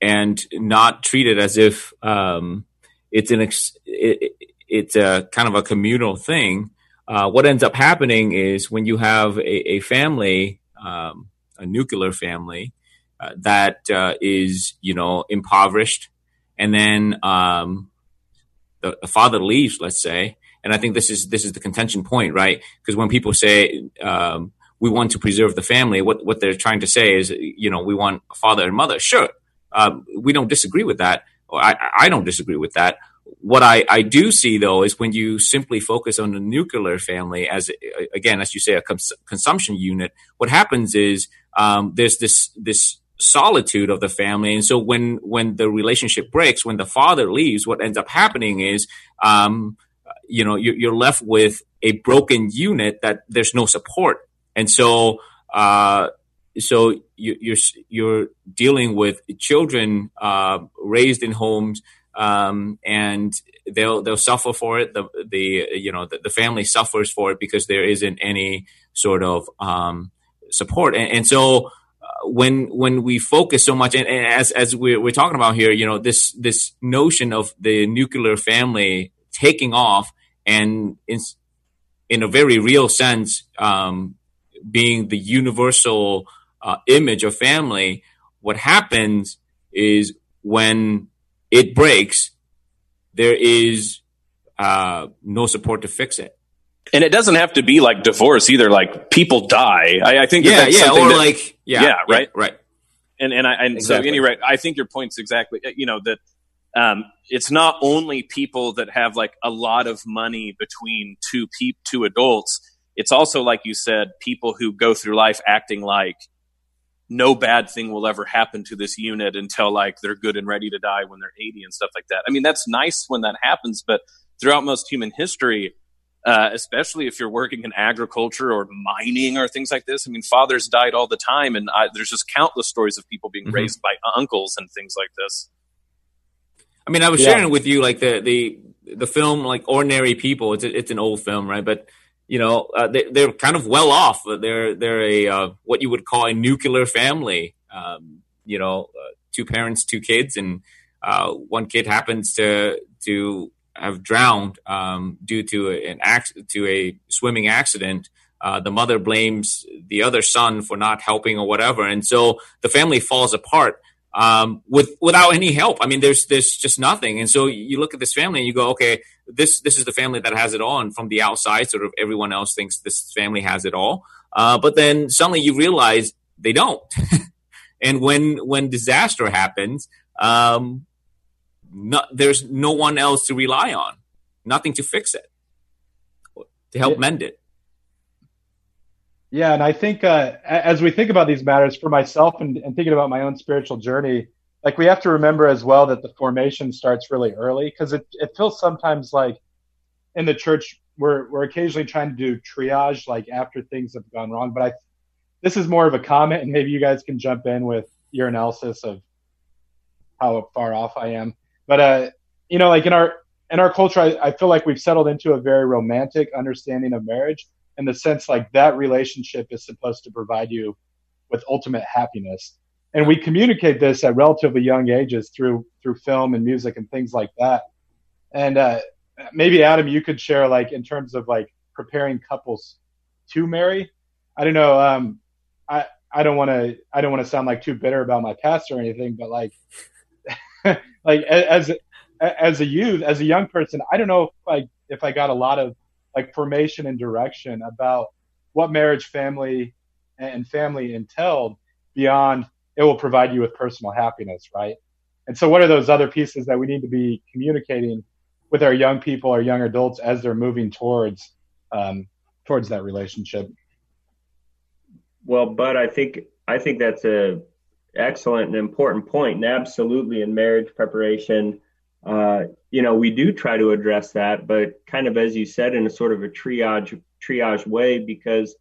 and not treated as if um, it's an ex- it, it's a kind of a communal thing. Uh, what ends up happening is when you have a, a family, um, a nuclear family, uh, that uh, is you know impoverished, and then um, the, the, father leaves, let's say, and I think this is this is the contention point, right? Because when people say um, we want to preserve the family, what what they're trying to say is, you know, we want a father and mother. Sure, um, we don't disagree with that. I, I don't disagree with that. What I, I do see though is when you simply focus on the nuclear family as again, as you say, a cons- consumption unit. What happens is um, there's this this solitude of the family. And so when when the relationship breaks when the father leaves what ends up happening is um, you know you're, you're, left with a broken unit that there's no support. And so uh, so you, are you're, you're dealing with children uh, raised in homes um, and they'll they'll suffer for it. The the you know the, the, family suffers for it because there isn't any sort of um, support. And, and so when when we focus so much and, and as as we're, we're, talking about here you know this this notion of the nuclear family taking off and in in a very real sense um, being the universal uh, image of family what happens is when it breaks there is uh, no support to fix it and it doesn't have to be like divorce either. Like people die. I, I think yeah, that yeah, or that, like yeah, yeah, right, yeah, right. And and I and exactly. so anyway, I think your point's exactly you know that um, it's not only people that have like a lot of money between two peop two adults. It's also like you said, people who go through life acting like no bad thing will ever happen to this unit until like they're good and ready to die when they're 80 and stuff like that. I mean, that's nice when that happens, but throughout most human history, uh, especially if you're working in agriculture or mining or things like this. I mean, fathers died all the time, and I, there's just countless stories of people being mm-hmm. raised by uncles and things like this. I mean, I was yeah. sharing with you like the the the film like Ordinary People. It's a, it's an old film, right? But you know, uh, they, are kind of well off. They're they're a uh, what you would call a nuclear family. Um, you know, uh, two parents, two kids, and uh, one kid happens to to have drowned um, due to an ac- to a swimming accident. Uh, the mother blames the other son for not helping or whatever, and so the family falls apart um, with without any help. I mean, there's there's just nothing, and so you look at this family and you go, okay, this this is the family that has it all, and from the outside, sort of everyone else thinks this family has it all, uh, but then suddenly you realize they don't, and when when disaster happens, um, no, there's no one else to rely on, nothing to fix it, to help yeah. mend it. Yeah, and I think uh, as we think about these matters for myself and, and, thinking about my own spiritual journey, like we have to remember as well that the formation starts really early because it, it feels sometimes like in the church we're we're occasionally trying to do triage like after things have gone wrong. But I this is more of a comment, and maybe you guys can jump in with your analysis of how far off I am. But uh, you know, like in our in our culture, I, I feel like we've settled into a very romantic understanding of marriage in the sense like that relationship is supposed to provide you with ultimate happiness. And we communicate this at relatively young ages through through film and music and things like that. And uh, maybe Adam, you could share like in terms of like preparing couples to marry. I don't know. Um, I I don't want to I don't want to sound like too bitter about my past or anything, but like like as as a youth, as a young person, I don't know if I if I got a lot of like formation and direction about what marriage, family, and family entailed beyond it will provide you with personal happiness, right? And so, what are those other pieces that we need to be communicating with our young people, our young adults, as they're moving towards um, towards that relationship? Well, but I think I think that's a excellent and important point. And absolutely, in marriage preparation, uh, you know, we do try to address that, but kind of as you said, in a sort of a triage triage way, because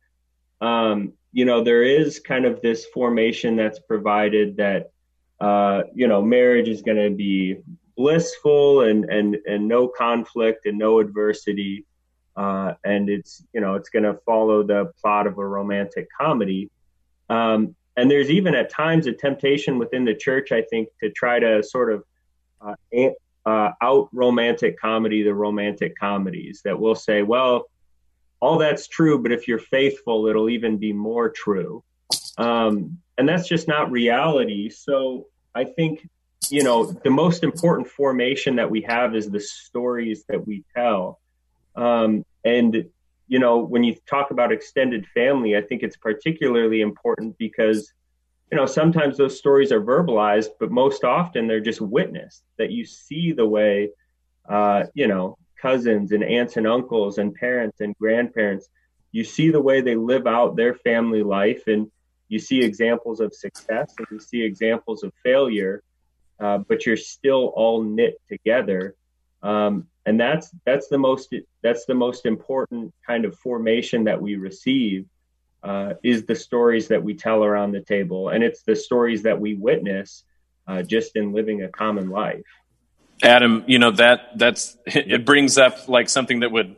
um, you know there is kind of this formation that's provided that uh, you know marriage is going to be blissful and and and no conflict and no adversity uh, and it's you know it's going to follow the plot of a romantic comedy um, and there's even at times a temptation within the church i think to try to sort of uh, uh, out romantic comedy the romantic comedies that will say well all that's true but if you're faithful it'll even be more true. Um, and that's just not reality. So i think you know the most important formation that we have is the stories that we tell. Um, and you know when you talk about extended family i think it's particularly important because you know sometimes those stories are verbalized but most often they're just witnessed that you see the way uh, you know cousins and aunts and uncles and parents and grandparents you see the way they live out their family life and you see examples of success and you see examples of failure uh, but you're still all knit together. Um, and that's that's the most that's the most important kind of formation that we receive uh, is the stories that we tell around the table, and it's the stories that we witness uh, just in living a common life. Adam, you know that that's it brings up like something that would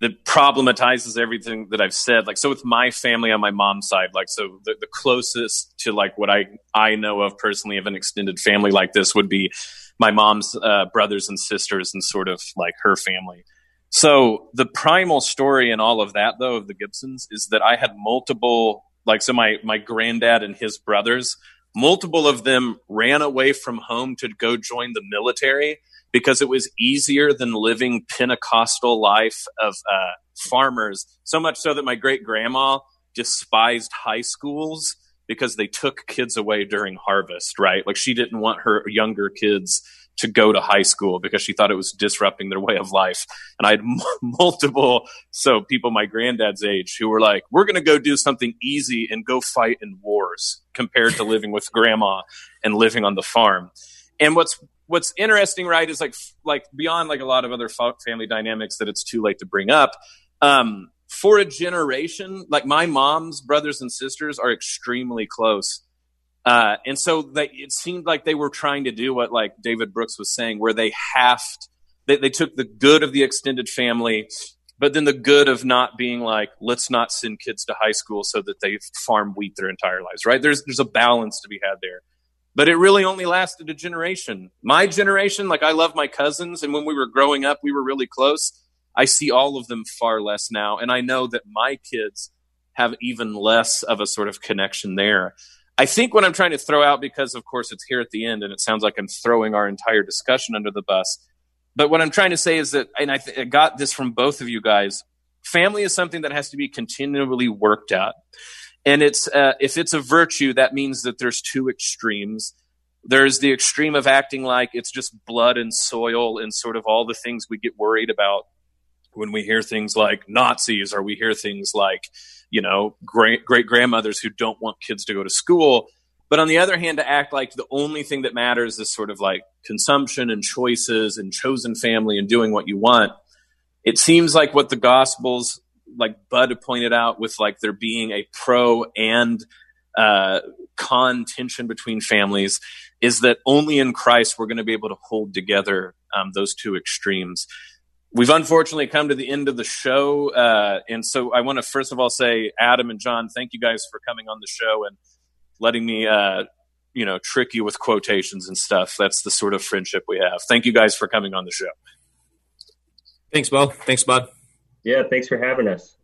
that problematizes everything that I've said. Like, so with my family on my mom's side, like, so the, the closest to like what I, I know of personally of an extended family like this would be my mom's uh, brothers and sisters and sort of like her family. So the primal story and all of that though of the Gibsons is that I had multiple, like, so my, my granddad and his brothers, multiple of them ran away from home to go join the military because it was easier than living Pentecostal life of uh, farmers. So much so that my great grandma despised high schools because they took kids away during harvest, right? Like she didn't want her younger kids to go to high school because she thought it was disrupting their way of life. And I had m- multiple, so people my granddad's age who were like, we're going to go do something easy and go fight in wars compared to living with grandma and living on the farm. And what's what's interesting, right, is like like beyond like a lot of other family dynamics that it's too late to bring up. Um, for a generation, like my mom's brothers and sisters are extremely close. Uh, and so they, it seemed like they were trying to do what like David Brooks was saying, where they have they, they took the good of the extended family, but then the good of not being like, let's not send kids to high school so that they farm wheat their entire lives, right? There's there's a balance to be had there but it really only lasted a generation. My generation, like I love my cousins, and when we were growing up, we were really close. I see all of them far less now, and I know that my kids have even less of a sort of connection there. I think what I'm trying to throw out, because of course it's here at the end, and it sounds like I'm throwing our entire discussion under the bus. But what I'm trying to say is that, and I, th- I got this from both of you guys family is something that has to be continually worked at and it's uh, if it's a virtue that means that there's two extremes there's the extreme of acting like it's just blood and soil and sort of all the things we get worried about when we hear things like nazis or we hear things like you know great great grandmothers who don't want kids to go to school but on the other hand to act like the only thing that matters is sort of like consumption and choices and chosen family and doing what you want it seems like what the gospels like Bud pointed out with like there being a pro and uh, con tension between families is that only in Christ we're going to be able to hold together um, those two extremes. We've unfortunately come to the end of the show. Uh, and so I want to first of all say, Adam and John, thank you guys for coming on the show and letting me, uh, you know, trick you with quotations and stuff. That's the sort of friendship we have. Thank you guys for coming on the show. Thanks, Bo. Thanks, Bud. Yeah, thanks for having us.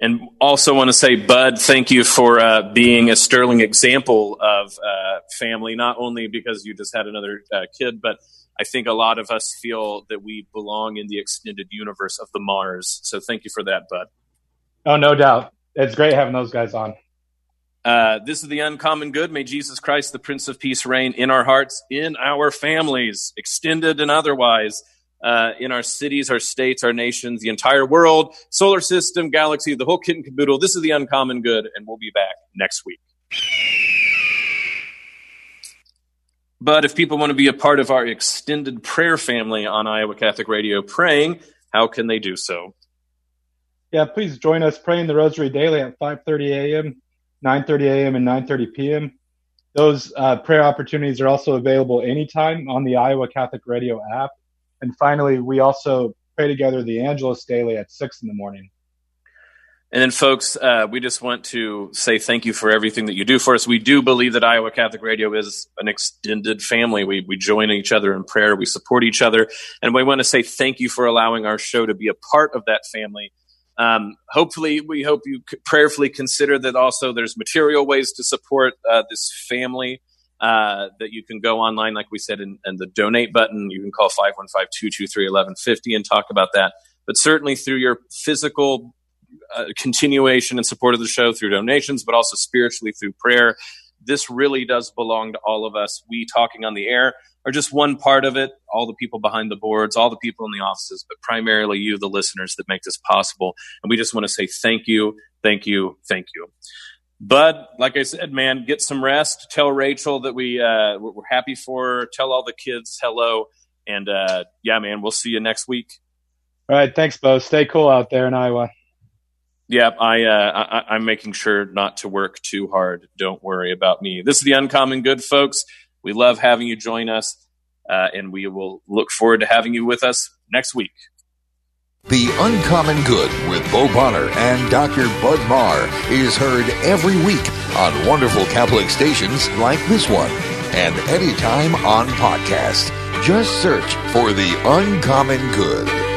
And also want to say, Bud, thank you for uh, being a sterling example of uh, family, not only because you just had another uh, kid, but I think a lot of us feel that we belong in the extended universe of the Marrs. So thank you for that, Bud. Oh, no doubt. It's great having those guys on. Uh, this is the uncommon good. May Jesus Christ, the Prince of Peace, reign in our hearts, in our families, extended and otherwise uh, in our cities, our states, our nations, the entire world, solar system, galaxy, the whole kit and caboodle. This is the uncommon good, and we'll be back next week. But if people want to be a part of our extended prayer family on Iowa Catholic Radio praying, how can they do so? Yeah, please join us praying the Rosary daily at 5:30 a.m., 9:30 a.m., and 9:30 p.m. those uh, prayer opportunities are also available anytime on the Iowa Catholic Radio app. And finally, we also pray together the Angelus daily at six in the morning. And then, folks, uh, we just want to say thank you for everything that you do for us. We do believe that Iowa Catholic Radio is an extended family. We, we join each other in prayer, we support each other, and we want to say thank you for allowing our show to be a part of that family. Um, hopefully, we hope you prayerfully consider that also there's material ways to support uh, this family. Uh, that you can go online, like we said, and, in the donate button. You can call 515 223 1150 and talk about that. But certainly through your physical uh, continuation and support of the show through donations, but also spiritually through prayer. This really does belong to all of us. We talking on the air are just one part of it. All the people behind the boards, all the people in the offices, but primarily you, the listeners, that make this possible. And we just want to say thank you, thank you, thank you. Bud, like I said, man, get some rest. Tell Rachel that we uh, we're happy for her. Tell all the kids hello, and uh, yeah, man, we'll see you next week. All right, thanks, Bo. Stay cool out there in Iowa. Yeah, I, uh, I, am making sure not to work too hard. Don't worry about me. This is the Uncommon Good, folks. We love having you join us, uh, and we will look forward to having you with us next week. The Uncommon Good with Bo Bonner and Dr. Bud Marr is heard every week on wonderful Catholic stations like this one and anytime on podcast. Just search for The Uncommon Good.